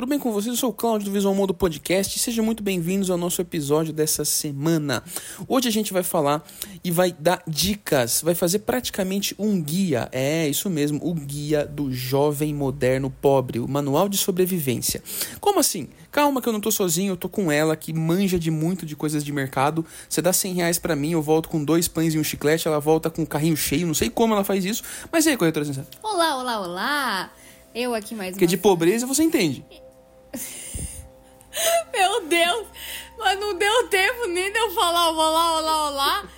tudo bem com vocês? Eu sou o Cláudio do Visual Modo Podcast e sejam muito bem-vindos ao nosso episódio dessa semana. Hoje a gente vai falar e vai dar dicas, vai fazer praticamente um guia, é isso mesmo, o guia do jovem moderno pobre, o manual de sobrevivência. Como assim? Calma que eu não tô sozinho, eu tô com ela que manja de muito de coisas de mercado. Você dá 100 reais pra mim, eu volto com dois pães e um chiclete, ela volta com o carrinho cheio, não sei como ela faz isso. Mas e aí, corretora? Olá, olá, olá! Eu aqui mais Porque de vez. pobreza você entende. Meu Deus! Mas não deu tempo nem de eu falar olá, olá, olá.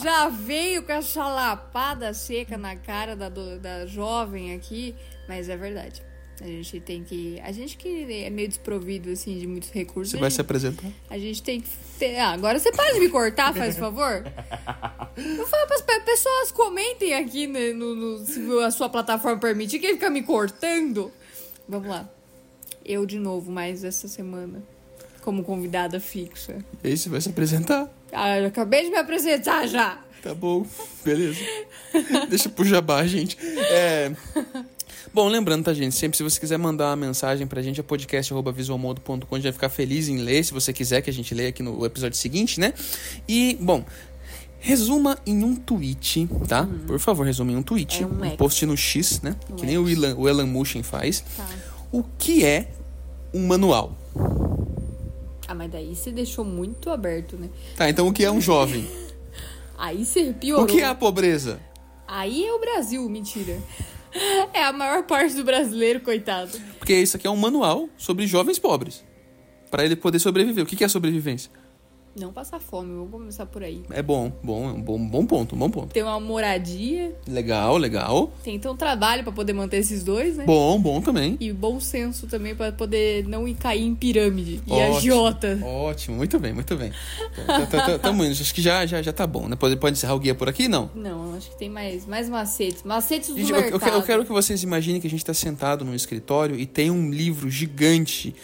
Já veio com essa lapada seca na cara da, da jovem aqui. Mas é verdade. A gente tem que. A gente que é meio desprovido, assim, de muitos recursos. Você vai gente- se apresentar? A gente tem que ter. Ah, agora você pode me cortar, faz favor? Eu falo para as pessoas comentem aqui né, no, no- se a sua plataforma permitir. Quem fica me cortando? Vamos lá. Eu de novo, mais essa semana. Como convidada fixa. E aí você vai se apresentar? Ah, eu acabei de me apresentar já. Tá bom, beleza. Deixa pro jabá, gente. É... Bom, lembrando, tá, gente? Sempre se você quiser mandar uma mensagem pra gente, é podcast.visualmodo.com. A gente vai ficar feliz em ler, se você quiser que a gente leia aqui no episódio seguinte, né? E, bom, resuma em um tweet, tá? Por favor, resuma em um tweet. É um X. post no X, né? No que nem o X. Elan, o Elan Mushin faz. Tá. O que é um manual? Ah, mas daí você deixou muito aberto, né? Tá, então o que é um jovem? Aí você piorou. O que é a pobreza? Aí é o Brasil, mentira. É a maior parte do brasileiro, coitado. Porque isso aqui é um manual sobre jovens pobres. Pra ele poder sobreviver. O que é sobrevivência? Não passar fome, vamos começar por aí. É bom, bom, é um bom, bom ponto, um bom ponto. Ter uma moradia, Legal, legal. tem então trabalho pra poder manter esses dois, né? Bom, bom também. E bom senso também pra poder não ir cair em pirâmide e Ótimo. agiota. Ótimo, muito bem, muito bem. Tamo indo. Acho que já, já, já tá bom, né? Pode, pode encerrar o guia por aqui? Não. Não, acho que tem mais, mais macetes. Macetes do Gente, eu, mercado. eu quero, eu quero que vocês imaginem que a gente tá sentado num escritório e tem um livro gigante,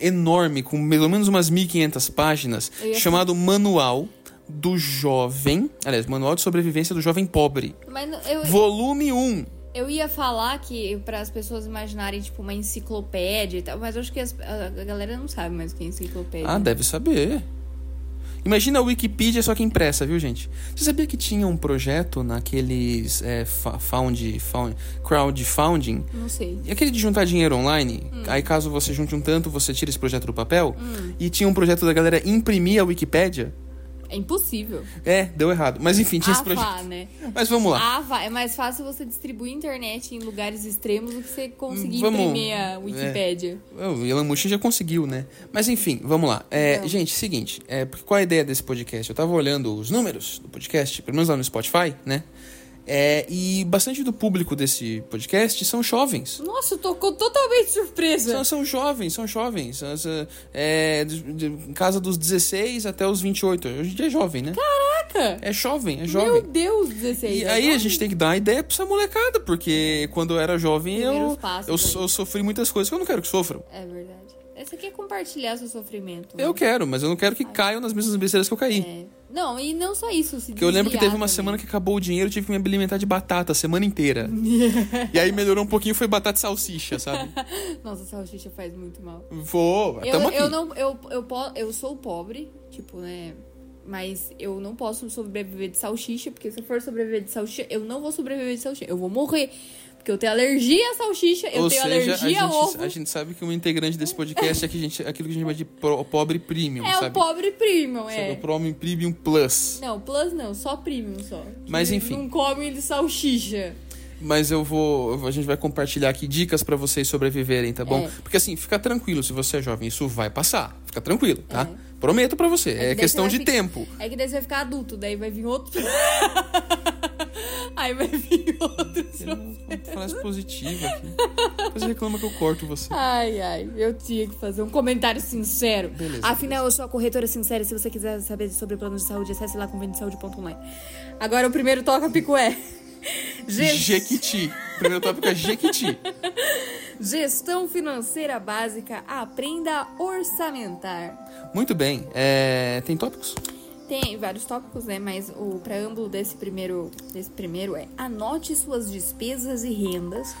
enorme, com pelo menos umas 1.500 páginas, Eu ia chamado Manual do Jovem. Aliás, Manual de Sobrevivência do Jovem Pobre. Eu, Volume 1. eu ia falar que para as pessoas imaginarem, tipo, uma enciclopédia e tal, mas acho que as- a, a galera não sabe mais o que é enciclopédia. Ah, deve saber. Imagina a Wikipedia só que impressa, viu, gente? Você sabia que tinha um projeto naqueles é, found, found, crowdfunding? Não sei. E aquele de juntar dinheiro online? Hum. Aí caso você junte um tanto, você tira esse projeto do papel. E tinha um projeto da galera imprimir a Wikipédia. É impossível. É, deu errado. Mas enfim, tinha esse Ah, projeto. né? Mas vamos lá. Vá. É mais fácil você distribuir internet em lugares extremos do que você conseguir Vamos- imprimir a Wikipédia. O Elon Musk já conseguiu, né? Mas enfim, vamos lá. É, Não. gente, seguinte, é, qual a ideia desse podcast? Eu tava olhando os números do podcast, pelo menos lá no Spotify, né? É, e bastante do público desse podcast são jovens. Nossa, co- totalmente surpresa. São, são jovens, são jovens. São, é, de, de, em casa dos 16 até os 28. Hoje em dia é jovem, né? Caraca! É jovem, é Meu jovem. Deus, 16. E é aí a jovem. gente tem que dar uma ideia pra essa molecada, porque quando eu era jovem eu, passos eu, eu sofri muitas coisas que eu não quero que sofram. É verdade. Esse aqui é compartilhar seu sofrimento. né? Eu quero, mas eu não quero que caiam nas mesmas besteiras que eu caí. É. Não, e não só isso. Se Porque eu lembro que teve uma desviar semana que também. acabou o dinheiro, eu tive que me alimentar de batata a semana inteira. e aí melhorou um pouquinho, foi batata e salsicha, sabe? Nossa, salsicha faz muito mal. Vou, Eu, tamo aqui. eu não. Eu, eu, po- eu sou pobre, tipo, né? Mas eu não posso sobreviver de salsicha, porque se eu for sobreviver de salsicha, eu não vou sobreviver de salsicha. Eu vou morrer. Porque eu tenho alergia à salsicha, eu Ou tenho seja, alergia a ao gente, ovo. a gente sabe que um integrante desse podcast é que a gente, aquilo que a gente chama de pro- pobre premium, É sabe? o pobre premium, Sabe, é. O Premium Premium Plus. Não, plus não, só premium só. Mas enfim. Não come de salsicha. Mas eu vou. A gente vai compartilhar aqui dicas pra vocês sobreviverem, tá bom? É. Porque assim, fica tranquilo, se você é jovem, isso vai passar. Fica tranquilo, tá? É. Prometo pra você. É, daí questão de vai fi- tempo. É que daí você vai ficar adulto, daí vai vir outro. Aí vai vir outro. Frase positiva aqui. Depois reclama que eu corto você. Ai, ai, eu tinha que fazer um comentário sincero. Beleza, Afinal, eu sou a corretora sincera. Se você quiser saber sobre planos de saúde, acesse lá convêniosaude.online. Agora o primeiro tópico é. Ges- Jequiti. Primeiro tópico é Jequiti. Gestão financeira básica. Aprenda a orçamentar. Muito bem. É, Tem tópicos? Tem vários tópicos, né? Mas o preâmbulo desse primeiro, desse primeiro é anote suas despesas e rendas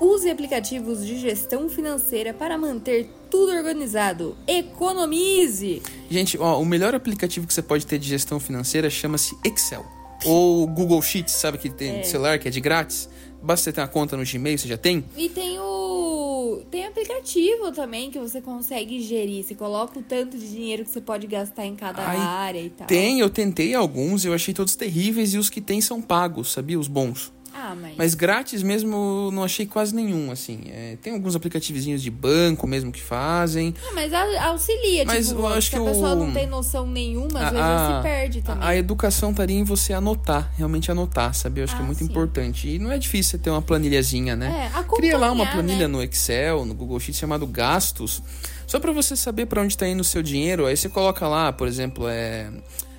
Use aplicativos de gestão financeira para manter tudo organizado. Economize! Gente, ó, o melhor aplicativo que você pode ter de gestão financeira chama-se Excel. Ou Google Sheets, sabe que tem É. celular que é de grátis? Basta você ter uma conta no Gmail, você já tem? E tem o. Tem aplicativo também que você consegue gerir. Você coloca o tanto de dinheiro que você pode gastar em cada Ai, área e tal. Tem, eu tentei alguns, eu achei todos terríveis e os que tem são pagos, sabia? Os bons. Ah, mas. Mas grátis mesmo não achei quase nenhum, assim. É, tem alguns aplicativozinhos de banco mesmo que fazem. Ah, mas auxilia, Mas tipo, eu acho que a pessoa o- não tem noção nenhuma, às A- vezes a- se perde também. A, a educação estaria em você anotar, realmente anotar, sabe? Eu acho que é Ah, muito sim. importante. E não é difícil você ter uma planilhazinha, né? É, Cria lá uma planilha né? no Excel, no Google Sheets chamado gastos, só para você saber para onde está indo o seu dinheiro. Aí você coloca lá, por exemplo, é,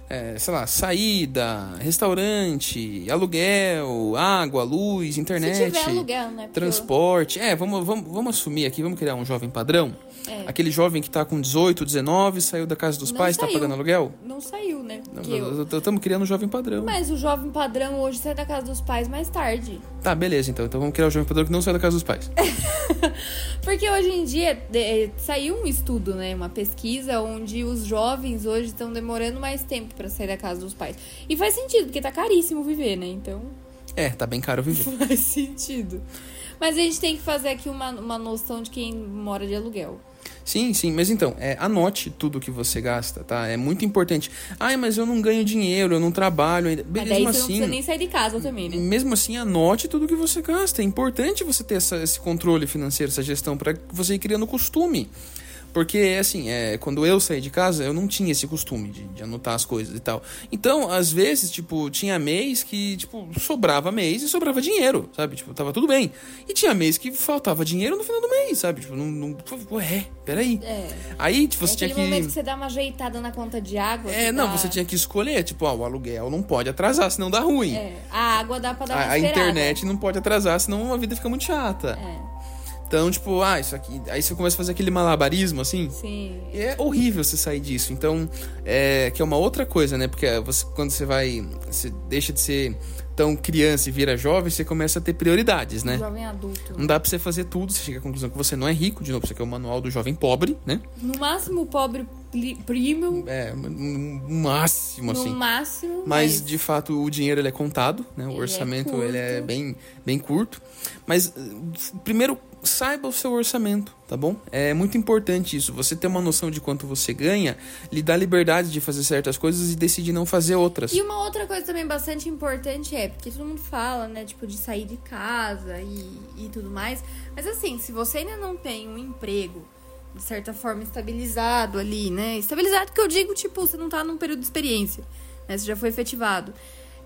é, sei lá, saída, restaurante, aluguel, água, luz, internet. Se tiver aluguel, né? Transporte. É, vamos, vamos, vamos assumir aqui, vamos criar um jovem padrão. É. Aquele jovem que tá com 18, 19, saiu da casa dos Não pais, tá saiu. pagando aluguel. Não saiu, né? Estamos criando um jovem padrão. Mas o jovem padrão hoje sai da casa dos pais mais tarde. Tá, beleza, então. Então vamos criar um jovem padrão que não sai da casa dos pais. Porque hoje em dia é, saiu um estudo, né? Uma pesquisa onde os jovens hoje estão demorando mais tempo pra sair da casa dos pais. E faz sentido, porque tá caríssimo viver, né? Então É, tá bem caro viver. faz sentido. Mas a gente tem que fazer aqui uma, uma noção de quem mora de aluguel. Sim, sim, mas então, é, anote tudo que você gasta, tá? É muito importante. Ai, mas eu não ganho dinheiro, eu não trabalho ainda. Mas Mesmo daí você não assim, precisa nem sair de casa também, né? mesmo assim, anote tudo que você gasta. É importante você ter essa- esse controle financeiro, essa gestão, para você ir criando costume. Porque, assim, é, quando eu saí de casa, eu não tinha esse costume de, de anotar as coisas e tal. Então, às vezes, tipo, tinha mês que, tipo, sobrava mês e sobrava dinheiro, sabe? Tipo, tava tudo bem. E tinha mês que faltava dinheiro no final do mês, sabe? Tipo, não... não ué, peraí. É. Aí, tipo, É você aquele tinha que... momento que você dá uma ajeitada na conta de água. É, não, dá- você tinha que escolher, tipo, ó, o aluguel não pode atrasar, senão dá ruim. É, a água dá pra dar uma A, a internet não pode atrasar, senão a vida fica muito chata. É, Então, tipo, ah, isso aqui. Aí você começa a fazer aquele malabarismo assim. sim. E é horrível você sair disso. Então, é que é uma outra coisa, né? Porque você, quando você vai. Você deixa de ser tão criança e vira jovem, você começa a ter prioridades, né? Jovem adulto. Não dá pra você fazer tudo, você chega à conclusão que você não é rico, de novo, isso aqui é o manual do jovem pobre, né? No máximo, pobre premium. É, um máximo, assim. No máximo. Mas, de fato, o dinheiro ele é contado, né? O Ele é orçamento ele é bem, bem curto. Mas, primeiro, saiba o seu orçamento, tá bom? É muito importante isso. Você ter uma noção de quanto você ganha, lhe dá liberdade de fazer certas coisas e decidir não fazer outras. E uma outra coisa também bastante importante é, porque todo mundo fala, né, tipo, de sair de casa e, e tudo mais. Mas assim, se você ainda não tem um emprego, de certa forma, estabilizado ali, né? Estabilizado que eu digo, tipo, você não tá num período de experiência, né? Você já foi efetivado.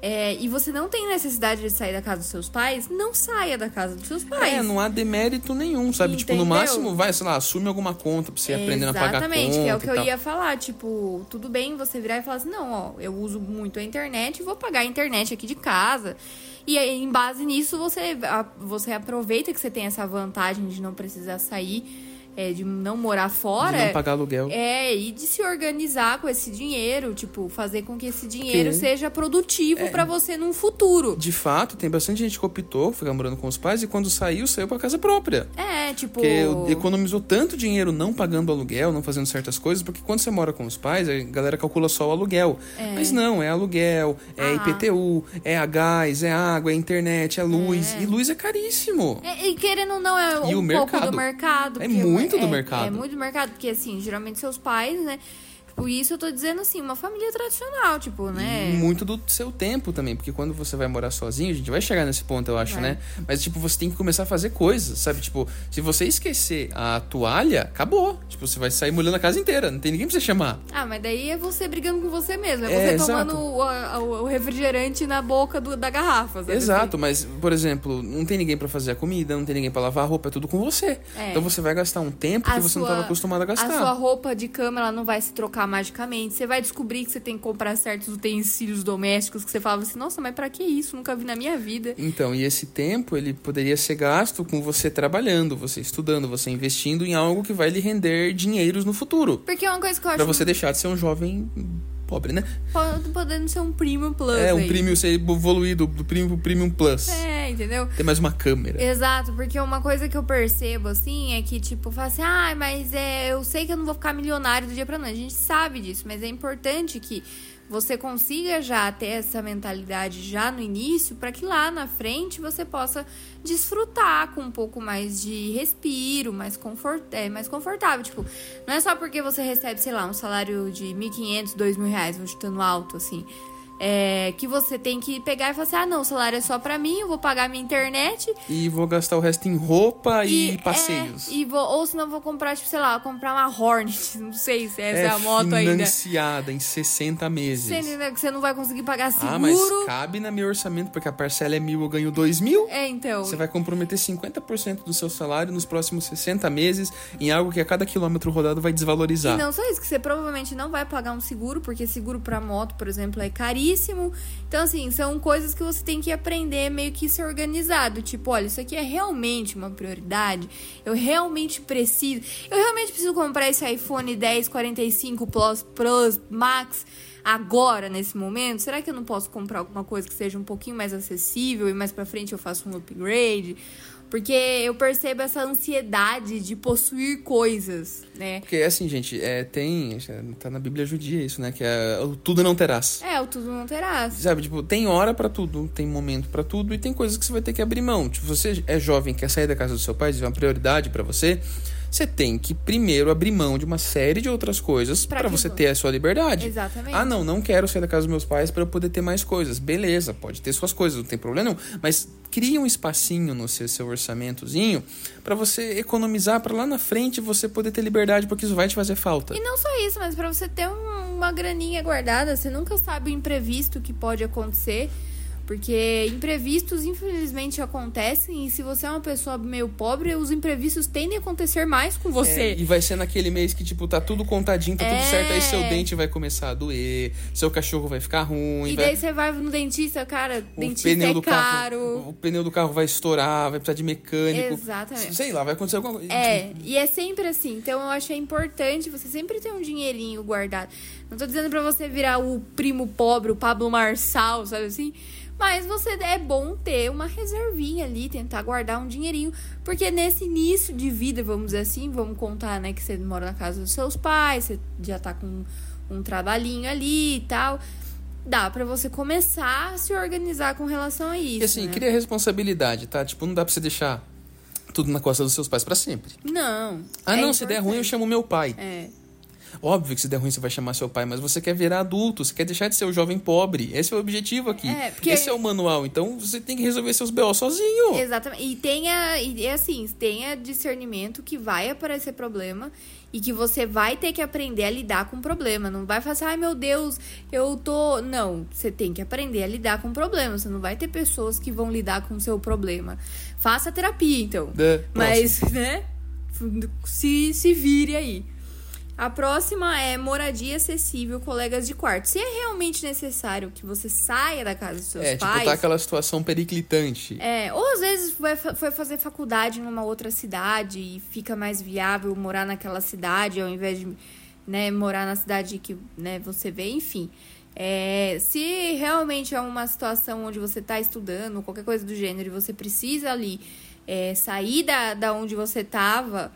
É, e você não tem necessidade de sair da casa dos seus pais, não saia da casa dos seus pais. É, não há demérito nenhum, sabe? Tipo, no Entendeu? máximo, vai, sei lá, assume alguma conta pra você aprender a pagar conta Exatamente, que é o que eu ia falar. Tipo, tudo bem você virar e falar assim: não, ó, eu uso muito a internet, vou pagar a internet aqui de casa. E aí, em base nisso, você, a- você aproveita que você tem essa vantagem de não precisar sair, é, de não morar fora. De não pagar aluguel. É, e de se organizar com esse dinheiro, tipo, fazer com que esse dinheiro Porque- seja produtivo É. pra você num futuro. De fato, tem bastante gente que optou, ficar morando com os pais e quando saiu, saiu pra casa própria. É, tipo. Porque economizou tanto dinheiro não pagando aluguel, não fazendo certas coisas, porque quando você mora com os pais, a galera calcula só o aluguel. Mas não, é aluguel, é Ah. IPTU, é a gás, é água, é internet, é luz. E luz é caríssimo. É, e querendo ou não, é E um o pouco mercado? do mercado. É porque muito do é- mercado. É muito do mercado, porque assim, geralmente seus pais, né? Por isso eu tô dizendo assim, uma família tradicional, tipo, né? E muito do seu tempo também, porque quando você vai morar sozinho, a gente vai chegar nesse ponto, eu acho, Vai. né? Mas, tipo, você tem que começar a fazer coisas, sabe? Tipo, se você esquecer a toalha, acabou. Tipo, você vai sair molhando a casa inteira, não tem ninguém pra você chamar. Ah, mas daí é você brigando com você mesmo. É É, você tomando o, a- o refrigerante na boca do- da garrafa. sabe Exato, mas, por exemplo, não tem ninguém pra fazer a comida, não tem ninguém pra lavar a roupa, é tudo com você. É. Então você vai gastar um tempo A que você não estava acostumado a gastar. A sua roupa de cama, ela não vai se trocar magicamente. Você vai descobrir que você tem que comprar certos utensílios domésticos que você falava assim, nossa, mas pra que isso? Nunca vi na minha vida. Então, e esse tempo, ele poderia ser gasto com você trabalhando, você estudando, você investindo em algo que vai lhe render dinheiros no futuro. Porque é uma coisa que eu acho Pra você deixar de ser um jovem pobre, né? Pode- Podendo ser um premium plus. É, um aí. premium ser evoluído do premium pro premium plus. É, entendeu? Tem mais uma câmera. Exato, porque uma coisa que eu percebo, assim, é que, tipo, fala assim, ah, mas é, eu sei que eu não vou ficar milionário do dia pra noite. A gente sabe disso, mas é importante que você consiga já ter essa mentalidade já no início, pra que lá na frente você possa desfrutar com um pouco mais de respiro, mais, confort, é, mais confortável. Tipo, não é só porque você recebe, sei lá, um salário de 1.500, 2.000 reais, vou chutando alto, assim. É, que você tem que pegar e falar assim: ah, não, o salário é só pra mim, eu vou pagar minha internet E vou gastar o resto em roupa e, e passeios. é, e vou, ou senão vou comprar, tipo, sei lá, comprar uma Hornet. Não sei se essa é, a moto ainda. financiada em 60 meses. Você você não vai conseguir pagar seguro. Ah, mas cabe na meu orçamento, porque a parcela é mil, eu ganho dois mil. É, então. Você vai comprometer 50% do seu salário nos próximos 60 meses em algo que a cada quilômetro rodado vai desvalorizar. E não só isso, que você provavelmente não vai pagar um seguro, porque seguro pra moto, por exemplo, é caríssimo. Então, assim, são coisas que você tem que aprender meio que ser organizado. Tipo, olha, isso aqui é realmente uma prioridade. Eu realmente preciso. Eu realmente preciso comprar esse iPhone 10 45 Plus, Plus Max agora, nesse momento? Será que eu não posso comprar alguma coisa que seja um pouquinho mais acessível e mais pra frente eu faço um upgrade? Porque eu percebo essa ansiedade de possuir coisas, né? Porque assim, gente, é, tem. Tá na Bíblia judia isso, né? Que é o tudo não terás. É, o tudo não terás. Sabe, tipo, tem hora pra tudo, tem momento pra tudo e tem coisas que você vai ter que abrir mão. Tipo, você é jovem, quer sair da casa do seu pai, isso é uma prioridade pra você. Você tem que primeiro abrir mão de uma série de outras coisas que você vo- ter a sua liberdade. Exatamente. Ah, não, não quero sair da casa dos meus pais pra eu poder ter mais coisas. Beleza, pode ter suas coisas, não tem problema não. Mas cria um espacinho no seu, seu orçamentozinho pra você economizar pra lá na frente você poder ter liberdade, porque isso vai te fazer falta. E não só isso, mas pra você ter um- uma graninha guardada, você nunca sabe o imprevisto que pode acontecer. Porque imprevistos, infelizmente, acontecem. E se você é uma pessoa meio pobre, os imprevistos tendem a acontecer mais com É, você. e vai ser naquele mês que, tipo, tá tudo contadinho, tá tudo É. certo, aí seu dente vai começar a doer, seu cachorro vai ficar ruim, E vai... daí você vai no dentista, cara, o dentista pneu é do caro. carro, o pneu do carro vai estourar, vai precisar de mecânico. Exatamente. Sei lá, vai acontecer alguma coisa. É, e é sempre assim. Então eu achei importante você sempre ter um dinheirinho guardado. Não tô dizendo pra você virar o primo pobre, o Pablo Marçal, sabe assim? Mas você é bom ter uma reservinha ali, tentar guardar um dinheirinho. Porque nesse início de vida, vamos dizer assim, vamos contar, né, que você mora na casa dos seus pais, você já tá com um trabalhinho ali e tal. Dá pra você começar a se organizar com relação a isso. E assim, né? cria responsabilidade, tá? Tipo, não dá pra você deixar tudo na costa dos seus pais pra sempre. Não. Ah, é não, se der ruim eu importante. chamo meu pai. É. Óbvio que se der ruim você vai chamar seu pai, mas você quer virar adulto, você quer deixar de ser o jovem pobre. Esse é o objetivo aqui. É, porque- Esse é o manual. Então você tem que resolver seus BO sozinho. Exatamente. E tenha, e é assim, tenha discernimento que vai aparecer problema e que você vai ter que aprender a lidar com o problema. Não vai falar assim, ai meu Deus, eu tô. Não, você tem que aprender a lidar com o problema. Você não vai ter pessoas que vão lidar com o seu problema. Faça terapia, então. É, Mas, né? Se, se vire aí. A próxima é moradia acessível, colegas de quarto. Se é realmente necessário que você saia da casa dos seus É, tipo, pais. tá aquela situação periclitante. É, ou às vezes foi fazer faculdade numa outra cidade e fica mais viável morar naquela cidade ao invés de né, morar na cidade que né, você vê, enfim. É, se realmente é uma situação onde você está estudando, qualquer coisa do gênero, e você precisa ali é, sair da, da onde você estava,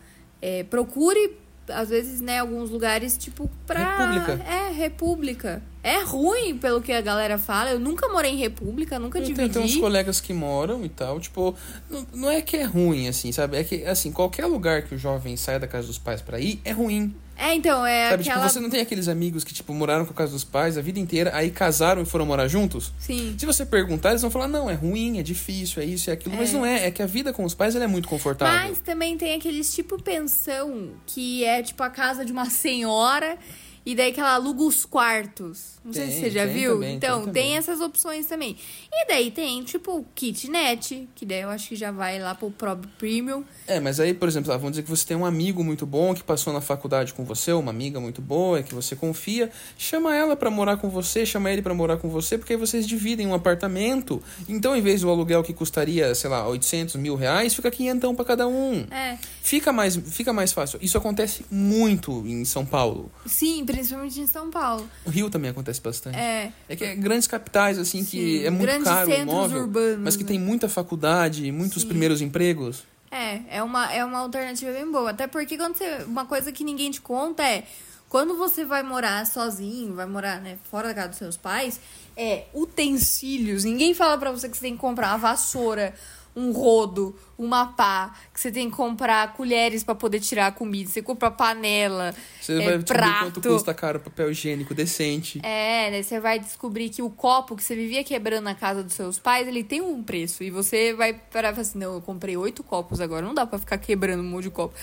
procure, às vezes, né, alguns lugares, tipo, pra. República. É, república. É ruim, pelo que a galera fala. Eu nunca morei em república, nunca Eu dividi. tenho, tenho uns colegas que moram e tal, tipo, não, não é que é ruim, assim, sabe? É que, assim, qualquer lugar que o jovem saia da casa dos pais pra ir é ruim. É, então, é sabe? aquela... Tipo, você não tem aqueles amigos que, tipo, moraram com a casa dos pais a vida inteira, aí casaram e foram morar juntos? Sim. Se você perguntar, eles vão falar, não, é ruim, é difícil, é isso, é aquilo. Mas É. não é, é que a vida com os pais ela é muito confortável. Mas também tem aqueles tipo pensão que é tipo a casa de uma senhora e daí que ela aluga os quartos. Não sei se Tem, você já tem viu. também, então, tem tem, essas opções também. E daí tem, tipo, kitnet, que daí eu acho que já vai lá pro próprio premium. É, mas aí, por exemplo, ah, vamos dizer que você tem um amigo muito bom que passou na faculdade com você, uma amiga muito boa, que você confia, chama ela pra morar com você, chama ele pra morar com você, porque aí vocês dividem um apartamento. Então, em vez do aluguel que custaria, sei lá, 800 mil reais, fica quinhentão pra cada um. É. Fica mais, fica mais fácil. Isso acontece muito em São Paulo. Sim, Principalmente em São Paulo. O Rio também acontece bastante. É. É que é grandes capitais, assim, que Sim, é muito grandes caro o centros imóvel, urbanos, mas que né? tem muita faculdade, muitos Sim. primeiros empregos. É, é uma, é uma alternativa bem boa. Até porque quando você. Uma coisa que ninguém te conta é. Quando você vai morar sozinho, vai morar né, fora da casa dos seus pais, é utensílios. Ninguém fala pra você que você tem que comprar uma vassoura, um rodo, uma pá, que você tem que comprar colheres pra poder tirar a comida, você compra panela, Você é, vai prato. quanto custa caro papel higiênico decente. É, daí você vai descobrir que o copo que você vivia quebrando na casa dos seus pais, ele tem um preço. E você vai parar e falar assim, não, eu comprei oito copos agora, não dá pra ficar quebrando um monte de copo.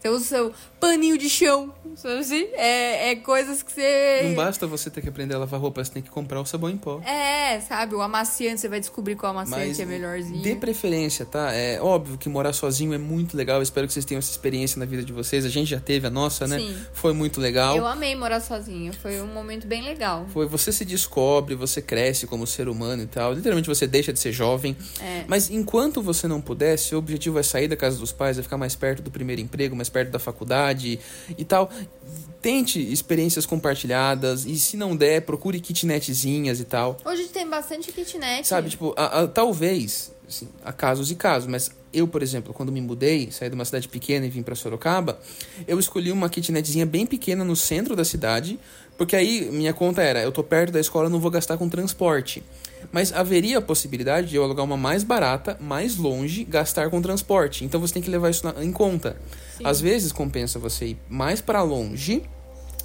Então o seu paninho de chão, sabe assim? É, é coisas que você... Não basta você ter que aprender a lavar roupa, você tem que comprar o sabão em pó. É, sabe? O amaciante, você vai descobrir qual amaciante Mas é melhorzinho. dê preferência, tá? É óbvio que morar sozinho é muito legal. Espero que vocês tenham essa experiência na vida de vocês. A gente já teve a nossa, né? Sim. Foi muito legal. Eu amei morar sozinha, foi um momento bem legal. Foi você se descobre, você cresce como ser humano e tal. Literalmente você deixa de ser jovem. É. Mas enquanto você não puder, seu objetivo é sair da casa dos pais, é ficar mais perto do primeiro emprego, mais perto da faculdade e tal. Tente experiências compartilhadas e se não der, procure kitnetzinhas e tal. Hoje tem bastante kitnet. Sabe, tipo, a- a- talvez, assim, há casos e casos, mas eu, por exemplo, quando me mudei, saí de uma cidade pequena e vim pra Sorocaba, eu escolhi uma kitnetzinha bem pequena no centro da cidade, porque aí minha conta era, eu tô perto da escola, não vou gastar com transporte. Mas haveria a possibilidade de eu alugar uma mais barata, mais longe, gastar com transporte. Então você tem que levar isso na- em conta. Sim. Às vezes compensa você ir mais para longe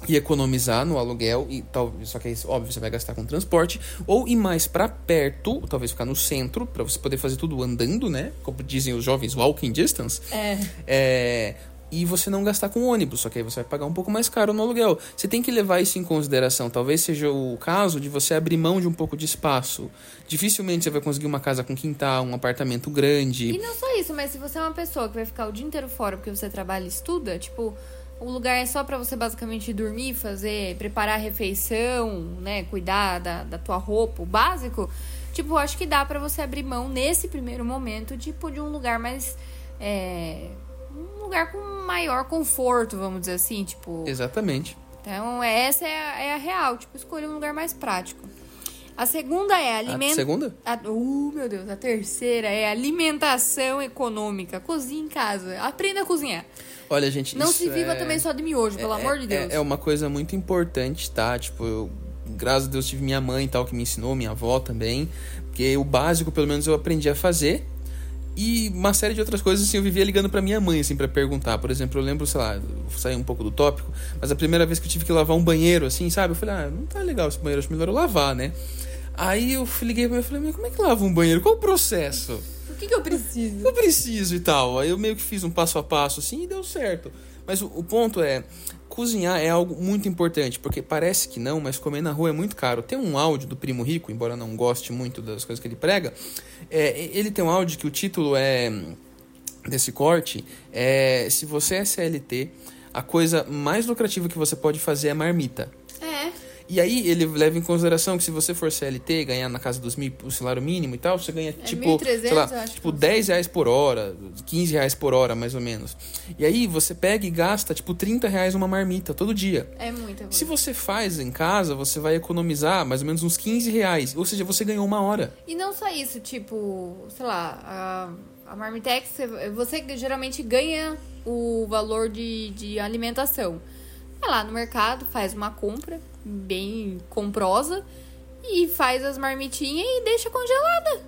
e economizar no aluguel e tal, só que aí, óbvio, você vai gastar com transporte ou ir mais pra perto, talvez ficar no centro pra você poder fazer tudo andando, né? Como dizem os jovens, walking distance. É. É, e você não gastar com ônibus, só que aí você vai pagar um pouco mais caro no aluguel. Você tem que levar isso em consideração. Talvez seja o caso de você abrir mão de um pouco de espaço. Dificilmente você vai conseguir uma casa com quintal, um apartamento grande. E não só isso, mas se você é uma pessoa que vai ficar o dia inteiro fora porque você trabalha e estuda, tipo, o lugar é só pra você basicamente dormir, fazer, preparar a refeição, né, cuidar da, da tua roupa, o básico. Tipo, acho que dá pra você abrir mão nesse primeiro momento, tipo, de um lugar mais é, um lugar com maior conforto, vamos dizer assim, tipo. Exatamente. Então, essa é a, é a real, tipo, escolher um lugar mais prático. A segunda é A alimento. segunda? A, uh, meu Deus, a terceira é alimentação econômica. Cozinhe em casa. Aprenda a cozinhar. Olha, gente, Não se viva é... também só de miojo, pelo é- amor de Deus. É, é uma coisa muito importante, tá? Tipo, eu, graças a Deus, tive minha mãe e tal que me ensinou, minha avó também. Porque o básico, pelo menos, eu aprendi a fazer. E uma série de outras coisas, assim, eu vivia ligando pra minha mãe, assim, pra perguntar. Por exemplo, eu lembro, sei lá, sair um pouco do tópico, mas a primeira vez que eu tive que lavar um banheiro, assim, sabe? Eu falei, ah, não tá legal esse banheiro, acho melhor eu lavar, né? Aí eu liguei pra ela e falei, mas como é que lava um banheiro? Qual o processo? O que, que eu preciso? eu preciso e tal. Aí eu meio que fiz um passo a passo assim e deu certo. Mas o, o ponto é, cozinhar é algo muito importante, porque parece que não, mas comer na rua é muito caro. Tem um áudio do Primo Rico, embora não goste muito das coisas que ele prega, é, ele tem um áudio que o título é desse corte é se você é CLT, a coisa mais lucrativa que você pode fazer é marmita. É. E aí ele leva em consideração que se você for CLT, ganhar na casa dos mil o salário mínimo e tal, você ganha tipo, 1.300, sei lá, acho tipo que 10 reais por hora, 15 reais por hora, mais ou menos. E aí você pega e gasta tipo 30 reais uma marmita todo dia. É muita coisa. Se você faz em casa, você vai economizar mais ou menos uns 15 reais. Ou seja, você ganhou uma hora. E não só isso, tipo, sei lá, a, a Marmitex, você geralmente ganha o valor de, de alimentação. Vai lá no mercado, faz uma compra bem comprosa e faz as marmitinhas e deixa congelada.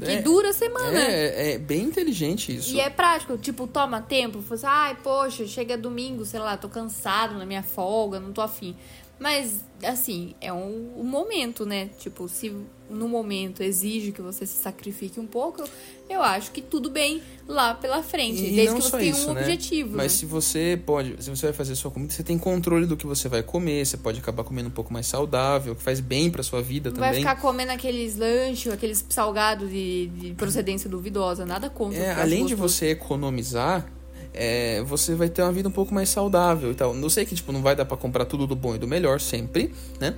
Que É, dura a semana. É, é bem inteligente isso. E é prático, tipo, toma tempo. Você, ai, poxa, chega domingo, sei lá, tô cansado na minha folga, não tô afim. Mas, assim, é um, um momento, né? Tipo, se no momento exige que você se sacrifique um pouco, eu acho que tudo bem lá pela frente. E desde que você tenha um né? objetivo. Mas né? se você pode, se você vai fazer sua comida, você tem controle do que você vai comer, você pode acabar comendo um pouco mais saudável, que faz bem pra sua vida Não vai também. ficar comendo aqueles lanches, aqueles salgados de, de procedência duvidosa, nada contra. É, além de você economizar, é, você vai ter uma vida um pouco mais saudável e tal. Não sei que tipo não vai dar para comprar tudo do bom e do melhor sempre, né?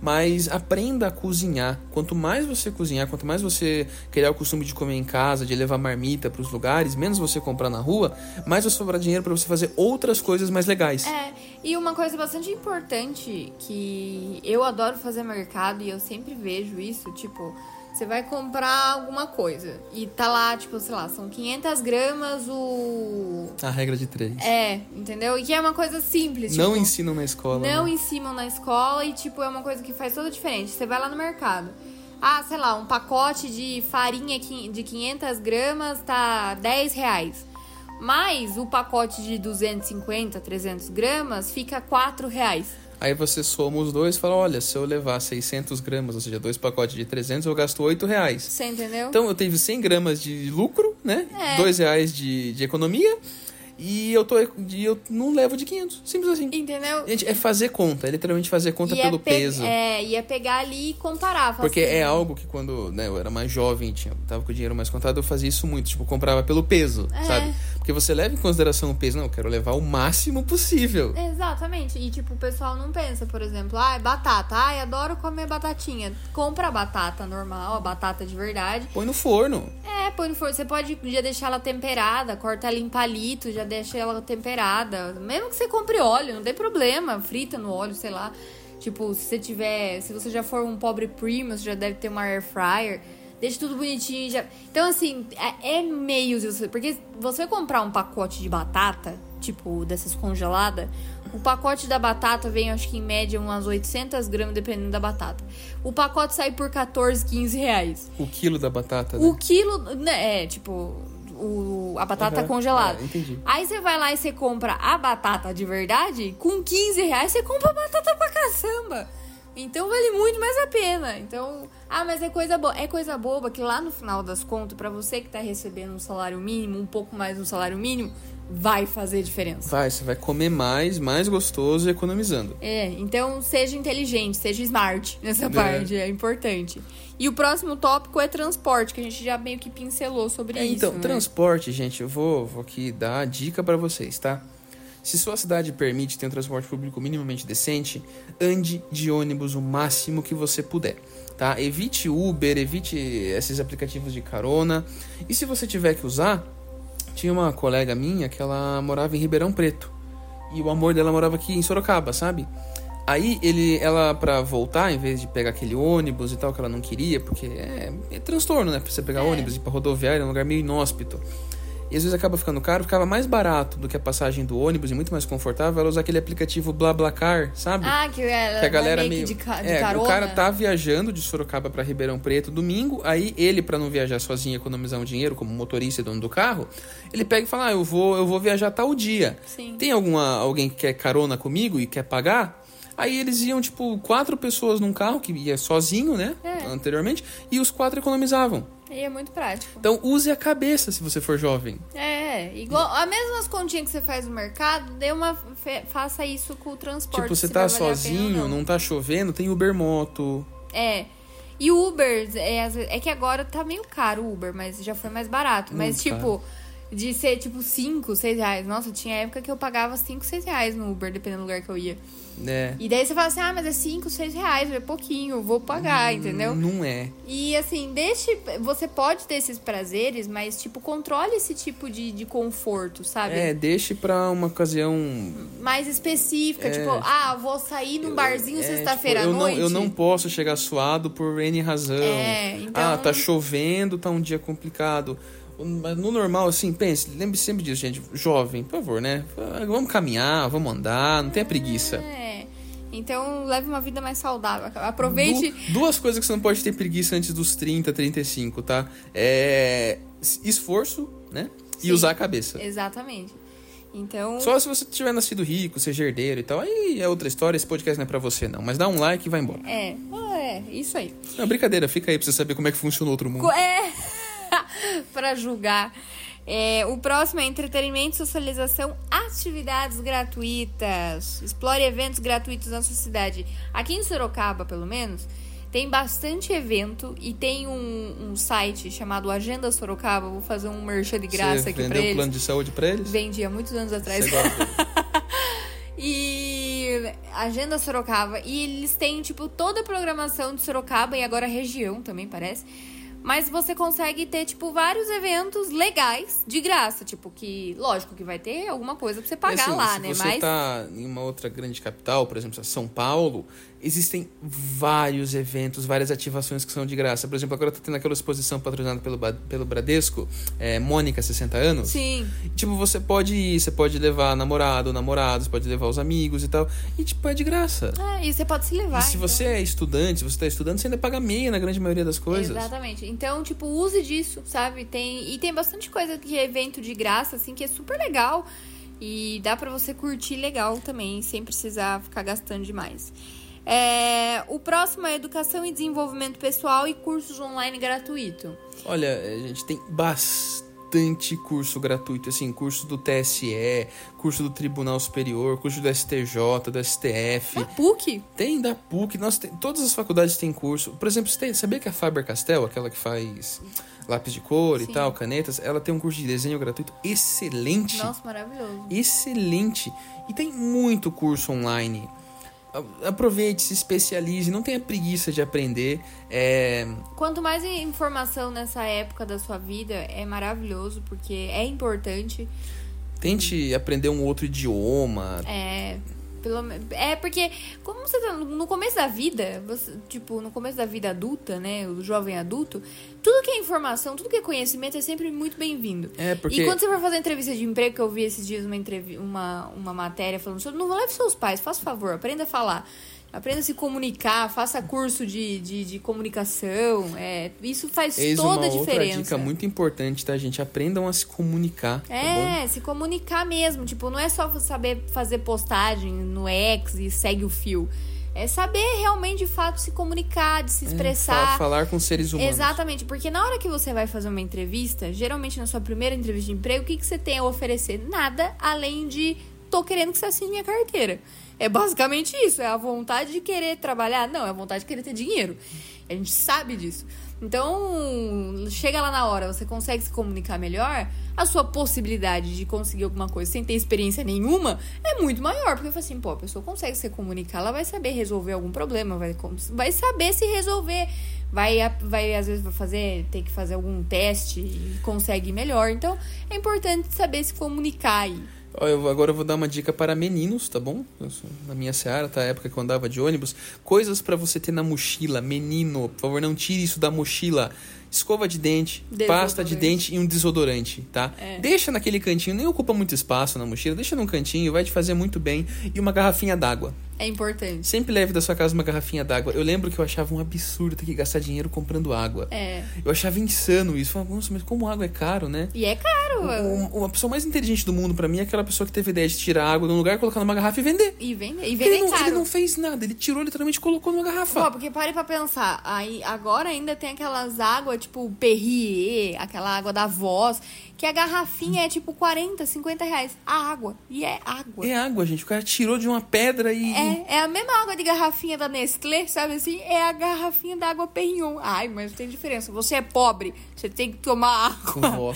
Mas aprenda a cozinhar. Quanto mais você cozinhar, quanto mais você criar o costume de comer em casa, de levar marmita para os lugares, menos você comprar na rua, mais vai sobrar dinheiro para você fazer outras coisas mais legais. É, e uma coisa bastante importante que eu adoro fazer mercado e eu sempre vejo isso, tipo, você vai comprar alguma coisa e tá lá, tipo, sei lá, são 500 gramas o. A regra de três. É, entendeu? E que é uma coisa simples. Não tipo, ensinam na escola. Não né? ensinam na escola e, tipo, é uma coisa que faz toda a diferença. Você vai lá no mercado. Ah, sei lá, um pacote de farinha de 500 gramas tá 10 reais. Mas o pacote de 250, 300 gramas fica 4 reais. Aí você soma os dois e fala, olha, se eu levar 600 gramas, ou seja, dois pacotes de 300, eu gasto 8 reais. Você entendeu? Então eu tive 100 gramas de lucro, né? É. 2 reais de, de economia. E eu, tô, e eu não levo de 500. Simples assim. Entendeu? Gente, é fazer conta. É literalmente fazer conta E é pelo pe- peso. É, ia pegar ali e comparar. Porque assim, é algo que quando né, eu era mais jovem, tinha, tava com o dinheiro mais contado, eu fazia isso muito. Tipo, comprava pelo peso, É. sabe? Porque você leva em consideração o peso. Não, eu quero levar o máximo possível. Exatamente. E, tipo, o pessoal não pensa, por exemplo, ah, é batata. Ai, adoro comer batatinha. Compra a batata normal, a batata de verdade. Põe no forno. É, põe no forno. Você pode já deixar ela temperada, corta ela em palito, já deixa ela temperada. Mesmo que você compre óleo, não tem problema. Frita no óleo, sei lá. Tipo, se você tiver. Se você já for um pobre premium, você já deve ter uma air fryer. Deixa tudo bonitinho. Já... Então, assim, é, é meio. de você- Porque você comprar um pacote de batata, tipo, dessas congeladas, o pacote da batata vem, acho que em média, umas 800 gramas, dependendo da batata. O pacote sai por 14, 15 reais. O quilo da batata. Né? O quilo, né, é, tipo, o, a batata Aham. congelada. É, entendi. Aí você vai lá e você compra a batata de verdade, com 15 reais você compra batata pra caçamba. Então vale muito mais a pena. Então, ah, mas é coisa boa. É coisa boba que lá no final das contas, pra você que tá recebendo um salário mínimo, um pouco mais do salário mínimo, vai fazer diferença. Vai, você vai comer mais, mais gostoso e economizando. É, então seja inteligente, seja smart nessa É. parte, é importante. E o próximo tópico é transporte, que a gente já meio que pincelou sobre É, isso. então, né? transporte, gente, eu vou, vou aqui dar a dica pra vocês, tá? Se sua cidade permite ter um transporte público minimamente decente, ande de ônibus o máximo que você puder, tá? Evite Uber, evite esses aplicativos de carona. E se você tiver que usar, tinha uma colega minha que ela morava em Ribeirão Preto. E o amor dela morava aqui em Sorocaba, sabe? Aí ele, ela pra voltar, em vez de pegar aquele ônibus e tal que ela não queria, porque é, é transtorno, né? Pra você pegar É. ônibus e ir pra rodoviária, é um lugar meio inóspito. E às vezes acaba ficando caro, ficava mais barato do que a passagem do ônibus e muito mais confortável ela usar aquele aplicativo BlaBlaCar, sabe? Ah, que, é, que a galera meio meio de, ca- de é, carona. o cara tá viajando de Sorocaba pra Ribeirão Preto domingo, aí ele pra não viajar sozinho, e economizar um dinheiro como motorista e dono do carro, ele pega e fala: "Ah, eu vou, eu vou viajar tal dia. Sim. Tem alguma alguém que quer carona comigo e quer pagar?" Aí eles iam, tipo, quatro pessoas num carro, que ia sozinho, né? É. Anteriormente, e os quatro economizavam. E é muito prático. Então use a cabeça se você for jovem. É, igual a mesmas continhas que você faz no mercado, dê uma faça isso com o transporte. tipo, você tá sozinho, não tá chovendo, tem Uber Moto. É. E Uber, é, é que agora tá meio caro o Uber, mas já foi mais barato. Mas, tipo, de ser tipo 5, 6 reais. Nossa, tinha época que eu pagava 5, 6 reais no Uber, dependendo do lugar que eu ia. né? E daí você fala assim, ah, mas é 5, 6 reais, é pouquinho, eu vou pagar, entendeu? Não é. E assim, deixe. Você pode ter esses prazeres, mas, tipo, controle esse tipo de, de conforto, sabe? É, deixe pra uma ocasião. Mais específica, É, tipo, ah, vou sair num barzinho É, sexta-feira tipo, à eu noite. Não, eu não posso chegar suado por N razão. É, então- Ah, tá chovendo, tá um dia complicado. Mas no normal, assim, pense, lembre sempre disso, gente. Jovem, por favor, né? Vamos caminhar, vamos andar, não tenha preguiça. É. Então, leve uma vida mais saudável. Aproveite. Du- duas coisas que você não pode ter preguiça antes dos 30, 35, tá? É esforço, né? E Sim. usar a cabeça. Exatamente. Então. Só se você tiver nascido rico, seja herdeiro e tal, aí é outra história, esse podcast não é pra você não. Mas dá um like e vai embora. É, é, isso aí. Não, brincadeira, fica aí pra você saber como é que funciona o outro mundo. É. pra julgar. É, o próximo é entretenimento, socialização, atividades gratuitas. Explore eventos gratuitos na sua cidade. Aqui em Sorocaba, pelo menos, Tem bastante evento e tem um, um site chamado Agenda Sorocaba. Vou fazer um merchan de graça Você aqui pra vendeu eles. plano de saúde pra eles? Vendi há muitos anos atrás. Você gosta? E Agenda Sorocaba. E eles têm, tipo, toda a programação de Sorocaba e agora região também, parece. Mas você consegue ter, tipo, vários eventos legais, de graça. Tipo, que, lógico que vai ter alguma coisa pra você pagar Assim, lá, se né? você Mas. tá em uma outra grande capital, por exemplo, São Paulo, existem vários eventos, várias ativações que são de graça. Por exemplo, agora tá tendo aquela exposição patrocinada pelo, pelo Bradesco, é, Mônica, 60 anos. Sim. Tipo, você pode ir, você pode levar namorado, namorado, você pode levar os amigos e tal. E, tipo, é de graça. É, e você pode se levar. E se então. você é estudante, se você tá estudando, você ainda paga meia na grande maioria das coisas. Exatamente. Então, tipo, use disso, sabe? Tem, e tem bastante coisa que é evento de graça, assim, que é super legal. E dá pra você curtir legal também, sem precisar ficar gastando demais. É, o próximo é Educação e Desenvolvimento Pessoal e cursos online gratuito. Olha, a gente tem bastante curso gratuito, assim, curso do TSE, curso do Tribunal Superior, curso do STJ, do STF. Da PUC? Tem da PUC, nós tem, todas as faculdades têm curso. Por exemplo, você tem- sabia que a Faber-Castell, aquela que faz lápis de cor Sim. e tal, canetas, ela tem um curso de desenho gratuito excelente. Nossa, maravilhoso. Excelente. E tem muito curso online. Aproveite, se especialize, não tenha preguiça de aprender. É, Quanto mais informação nessa época da sua vida, é maravilhoso, porque é importante. tente aprender um outro idioma. É. Pelo, é porque, como você tá no- começo da vida, você, tipo, no começo da vida adulta, né? O jovem adulto, tudo que é informação, tudo que é conhecimento é sempre muito bem-vindo. É, porque. E quando você for fazer entrevista de emprego, que eu vi esses dias uma, entrevi uma, uma matéria falando sobre. Não leve seus pais, faça favor, aprenda a falar. Aprenda a se comunicar, faça curso de, de, de comunicação. É, isso faz Eis toda uma a outra diferença. dica muito importante, tá, gente? Aprendam a se comunicar, tá? É, se comunicar mesmo. Tipo, não é só saber fazer postagem no X e segue o fio. É saber realmente, de fato, se comunicar, de se É, expressar. fa- falar com seres humanos. Exatamente, porque na hora que você vai fazer uma entrevista, geralmente na sua primeira entrevista de emprego, o que, que você tem a oferecer? Nada além de tô querendo que você assine minha carteira. É basicamente isso, é a vontade de querer trabalhar. Não, é a vontade de querer ter dinheiro. A gente sabe disso. Então, chega lá na hora, você consegue se comunicar melhor, a sua possibilidade de conseguir alguma coisa sem ter experiência nenhuma é muito maior. Porque eu falo assim, pô, a pessoa consegue se comunicar, ela vai saber resolver algum problema, vai, vai saber se resolver. Vai, vai, às vezes, vai fazer, ter que fazer algum teste e consegue melhor. Então, é importante saber se comunicar aí. Eu agora eu vou dar uma dica para meninos, tá bom? Na minha seara, tá? A época que eu andava de ônibus. Coisas para você ter na mochila. Menino, por favor, não tire isso da mochila. Escova de dente, pasta de dente e um desodorante, tá? É. Deixa naquele cantinho, nem ocupa muito espaço na mochila. Deixa num cantinho, vai te fazer muito bem. E uma garrafinha d'água. É importante. Sempre leve da sua casa uma garrafinha d'água. Eu lembro que eu achava um absurdo ter que gastar dinheiro comprando água. É. Eu achava insano isso. Falava, nossa, mas como água é caro, né? E é caro. O- o- a pessoa mais inteligente do mundo pra mim é aquela pessoa que teve a ideia de tirar água de um lugar, colocar numa garrafa e vender. E vende, e Ele vende não, caro. ele não fez nada, ele tirou literalmente colocou numa garrafa. Pô, porque pare pra pensar. Aí, agora ainda tem aquelas águas, tipo, Perrier, aquela água da voz, que a garrafinha é tipo 40, 50 reais. A água. E é água. É água, gente. O cara tirou de uma pedra e. É, é a mesma água de garrafinha da Nestlé, sabe assim? É a garrafinha da água Perrion. Ai, mas tem diferença. Você é pobre, você tem que tomar água.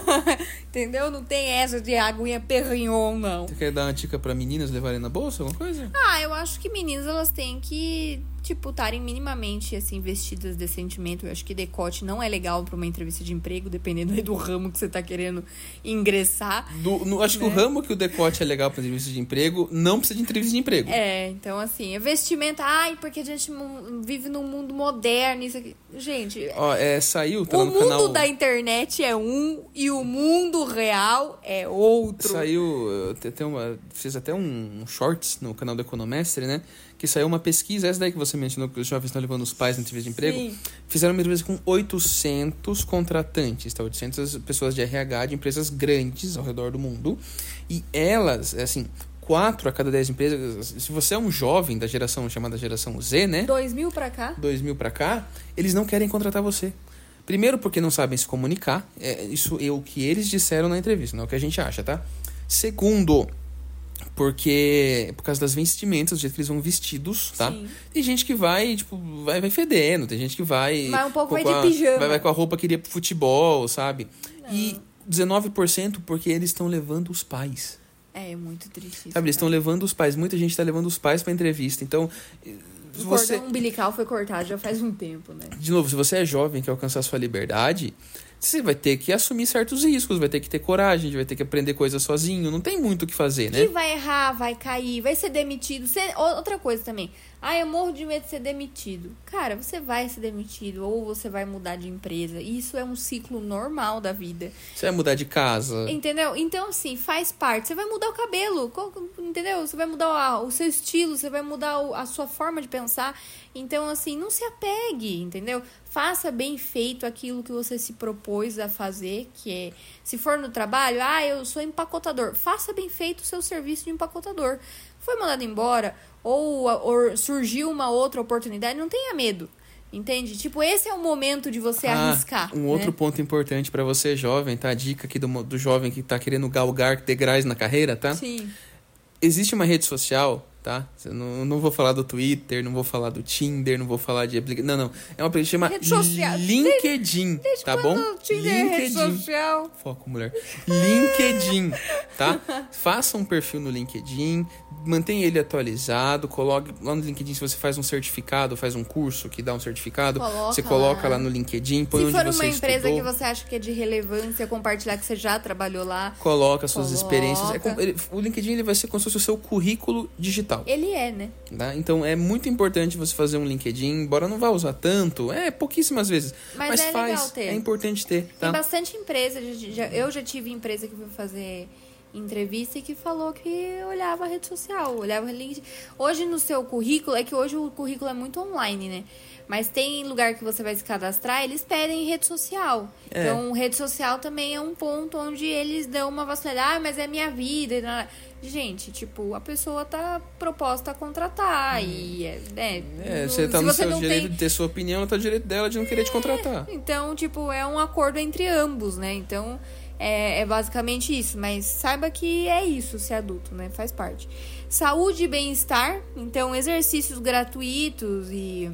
Entendeu? Não tem essa de aguinha Perrion, não. Você quer dar uma dica pra meninas levarem na bolsa, alguma coisa? Ah, eu acho que meninas elas têm que, tipo, estarem minimamente assim vestidas decentemente. Eu acho que decote não é legal pra uma entrevista de emprego, dependendo aí do ramo que você tá querendo ingressar. Do- no- acho que o Né? ramo que o decote é legal pra entrevista de emprego não precisa de entrevista de emprego. É, então assim, é vestimenta, ai, porque a gente vive num mundo moderno, isso aqui. Gente, Ó, é, saiu, tá o no mundo canal. da internet é um e o mundo real é outro. Saiu, eu tem uma, fiz até um, um shorts no canal do Economestre, né? Que saiu uma pesquisa, essa daí que você mencionou, que os jovens estão levando os pais na entrevista de emprego. Sim. Fizeram uma entrevista com 800 contratantes, tá? 800 pessoas de RH de empresas grandes ao redor do mundo. E elas, assim, quatro a cada 10 empresas, se você é um jovem da geração chamada geração Z, né? 2000 pra cá? 2000 pra cá, eles não querem contratar você. Primeiro porque não sabem se comunicar, é, isso é o que eles disseram na entrevista, não é o que a gente acha, tá? Segundo, Porque. Por causa das vestimentas, do jeito que eles vão vestidos, tá? Sim. Tem gente que vai, tipo, vai, vai fedendo, tem gente que vai. Vai um pouco, vai de a- pijama. Vai, vai com a roupa que iria pro futebol, sabe? E 19% porque eles estão levando os pais. É, é muito triste isso. Sabe, eles estão cara. levando os pais. Muita gente tá levando os pais pra entrevista. Então, O você. cordão umbilical foi cortado já faz um tempo, né? De novo, se você é jovem quer alcançar sua liberdade, você vai ter que assumir certos riscos, vai ter que ter coragem, vai ter que aprender coisas sozinho. Não tem muito o que fazer, né? vai errar, vai cair, vai ser demitido. Outra coisa também. Ah, eu morro de medo de ser demitido. Cara, você vai ser demitido ou você vai mudar de empresa. Isso é um ciclo normal da vida. Você vai mudar de casa. Entendeu? Então, assim, faz parte. Você vai mudar o cabelo, entendeu? Você vai mudar o seu estilo, você vai mudar a sua forma de pensar. Então, assim, não se apegue, entendeu? Faça bem feito aquilo que você se propôs a fazer, que é, se for no trabalho, ah, eu sou empacotador. Faça bem feito o seu serviço de empacotador. Foi mandado embora ou, ou surgiu uma outra oportunidade, não tenha medo. Entende? Tipo, esse é o momento de você Ah, arriscar. um né? outro ponto importante pra você, jovem, tá? A dica aqui do, do jovem que tá querendo galgar degraus na carreira, tá? Sim. Existe uma rede social, tá? Eu não, não vou falar do Twitter, não vou falar do Tinder, não vou falar de aplicação. Não, não. É uma coisa que chama. LinkedIn, Desde tá bom? o Tinder é rede social? Foco, mulher. LinkedIn, tá? Faça um perfil no LinkedIn, mantenha ele atualizado, coloque lá no LinkedIn se você faz um certificado, faz um curso que dá um certificado, Coloca você coloca lá. lá no LinkedIn, põe Se onde for você uma empresa estudou. que você acha que é de relevância, compartilhar que você já trabalhou lá. Coloca suas Coloca. experiências. É o LinkedIn ele vai ser como se fosse o seu currículo digital. Ele é, né? Tá? Então é muito importante você fazer um LinkedIn, embora não vá usar tanto, é pouquíssimas vezes. Mas Mas, é faz, legal ter. é importante ter, Tem tá? bastante empresa. já- eu já tive empresa que foi fazer entrevista e que falou que olhava a rede social, olhava o LinkedIn. Hoje no seu currículo, é que hoje o currículo é muito online, né? Mas tem lugar que você vai se cadastrar, eles pedem rede social. É. Então, rede social também é um ponto onde eles dão uma vasculhada, ah, mas é minha vida. Gente, tipo, a pessoa tá proposta a contratar e, é, né? É, você tá se no você seu direito tem de ter sua opinião, ela tá no direito dela de não querer te contratar. então, tipo, é um acordo entre ambos, né? Então, é, é basicamente isso. Mas saiba que é isso ser adulto, né? Faz parte. Saúde e bem-estar. Então, exercícios gratuitos e...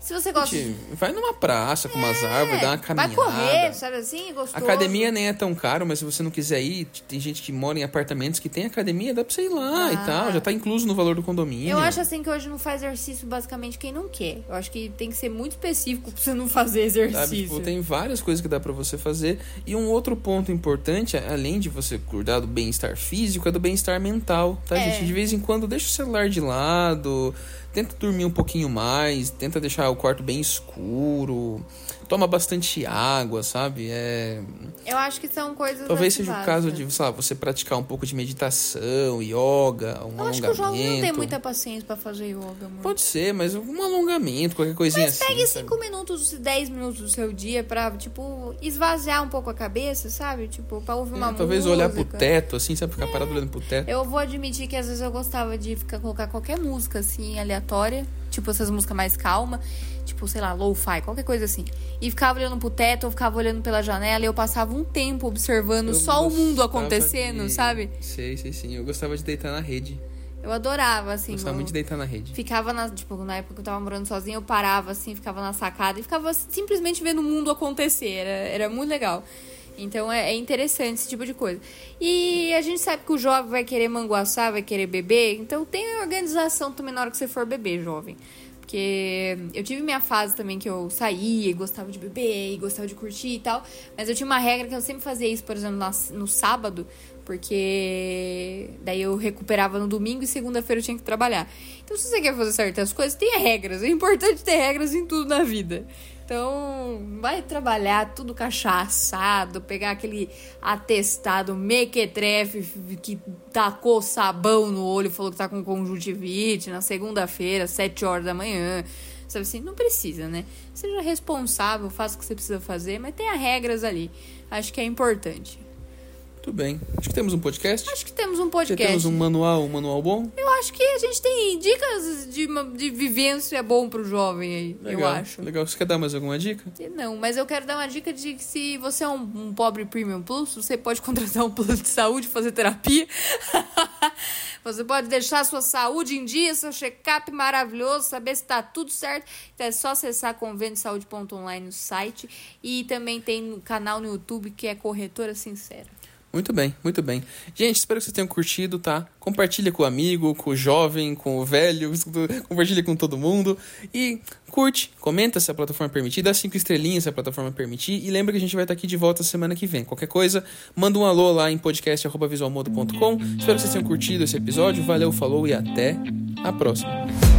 Se você gosta Gente, de... vai numa praça com umas árvores, dá uma caminhada. É, Vai correr, sabe assim? Gostoso. Academia nem é tão caro, mas se você não quiser ir, tem gente que mora em apartamentos que tem academia, dá pra você ir lá e Ah. tal. Já tá incluso no valor do condomínio. Eu acho assim que hoje não faz exercício basicamente quem não quer. Eu acho que tem que ser muito específico pra você não fazer exercício. Sabe, tipo, tem várias coisas que dá pra você fazer. E um outro ponto importante, além de você cuidar do bem-estar físico, é do bem-estar mental, tá, É. gente? De vez em quando deixa o celular de lado, tenta dormir um pouquinho mais, tenta deixar o quarto bem escuro, toma bastante água, sabe? É... Eu acho que são coisas Talvez assim, seja o caso de, sei lá, você praticar um pouco de meditação, yoga, um Eu acho que o jovem não tem alongamento. muita paciência pra fazer yoga, amor. Pode ser, mas um alongamento, qualquer coisinha Mas assim. pegue sabe? 5 minutos, 10 minutos do seu dia pra, tipo, esvaziar um pouco a cabeça, sabe? Tipo, pra ouvir uma É, música. talvez olhar pro teto, assim, sabe? Ficar parado olhando pro teto. Eu vou admitir que às vezes eu gostava de ficar, colocar qualquer música, assim, aleatória. Tipo, essas músicas mais calma. Tipo, sei lá, lo-fi, qualquer coisa assim. E ficava olhando pro teto, ou ficava olhando pela janela. E eu passava um tempo observando Eu só o mundo acontecendo, de- sabe? Sei, sei, sim. Eu gostava de deitar na rede. Eu adorava, assim. gostava eu- muito de deitar na rede. Ficava na, tipo, na época que eu tava morando sozinha, eu parava assim, ficava na sacada e ficava simplesmente vendo o mundo acontecer. Era, era muito legal. Então é, é interessante esse tipo de coisa. E a gente sabe que o jovem vai querer manguaçar, vai querer beber. Então tem organização também na hora que você for beber, jovem. Porque eu tive minha fase também que eu saía e gostava de beber e gostava de curtir e tal. Mas eu tinha uma regra que eu sempre fazia isso, por exemplo, no sábado. Porque daí eu recuperava no domingo e segunda-feira eu tinha que trabalhar. Então, se você quer fazer certas coisas, tenha regras. É importante ter regras em tudo na vida. Então, vai trabalhar tudo cachaçado, pegar aquele atestado mequetrefe que tacou sabão no olho falou que tá com conjuntivite na segunda-feira, sete horas da manhã. Sabe assim, não precisa, né? Seja responsável, faça o que você precisa fazer, mas tenha regras ali. Acho que é importante. Muito bem. Acho que temos um podcast. Acho que temos um Já podcast. temos um manual, um manual bom. Eu acho que a gente tem dicas de, de vivência bom pro jovem aí, Legal. eu acho. Legal. Você quer dar mais alguma dica? Não, mas eu quero dar uma dica de que se você é um, um pobre premium plus, você pode contratar um plano de saúde e fazer terapia. você pode deixar a sua saúde em dia, seu check-up maravilhoso, saber se tá tudo certo. Então é só acessar convêniosaude.online no site. E também tem um canal no YouTube que é Corretora Sincera. Muito bem, muito bem. Gente, espero que vocês tenham curtido, tá? Compartilha com o amigo, com o jovem, com o velho, compartilha com todo mundo. E curte, comenta se a plataforma permitir, dá cinco estrelinhas se a plataforma permitir. E lembra que a gente vai estar aqui de volta semana que vem. Qualquer coisa, manda um alô lá em podcast.visualmodo.com. Espero que vocês tenham curtido esse episódio. Valeu, falou e até a próxima.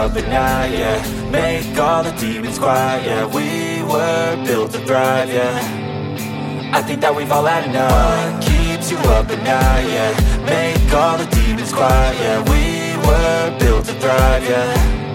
Up at night, yeah. Make all the demons quiet, yeah. We were built to thrive, yeah. I think that we've all had enough. What keeps you up at night, yeah? Make all the demons quiet, yeah. We were built to thrive, yeah